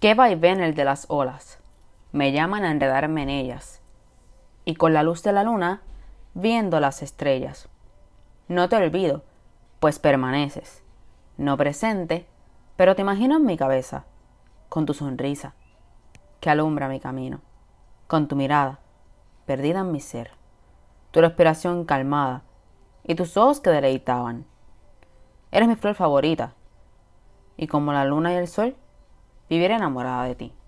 Qué vaivén el de las olas. Me llaman a enredarme en ellas. Y con la luz de la luna, viendo las estrellas. No te olvido, pues permaneces. No presente, pero te imagino en mi cabeza, con tu sonrisa, que alumbra mi camino, con tu mirada, perdida en mi ser, tu respiración calmada y tus ojos que deleitaban. Eres mi flor favorita, y como la luna y el sol, viviré enamorada de ti.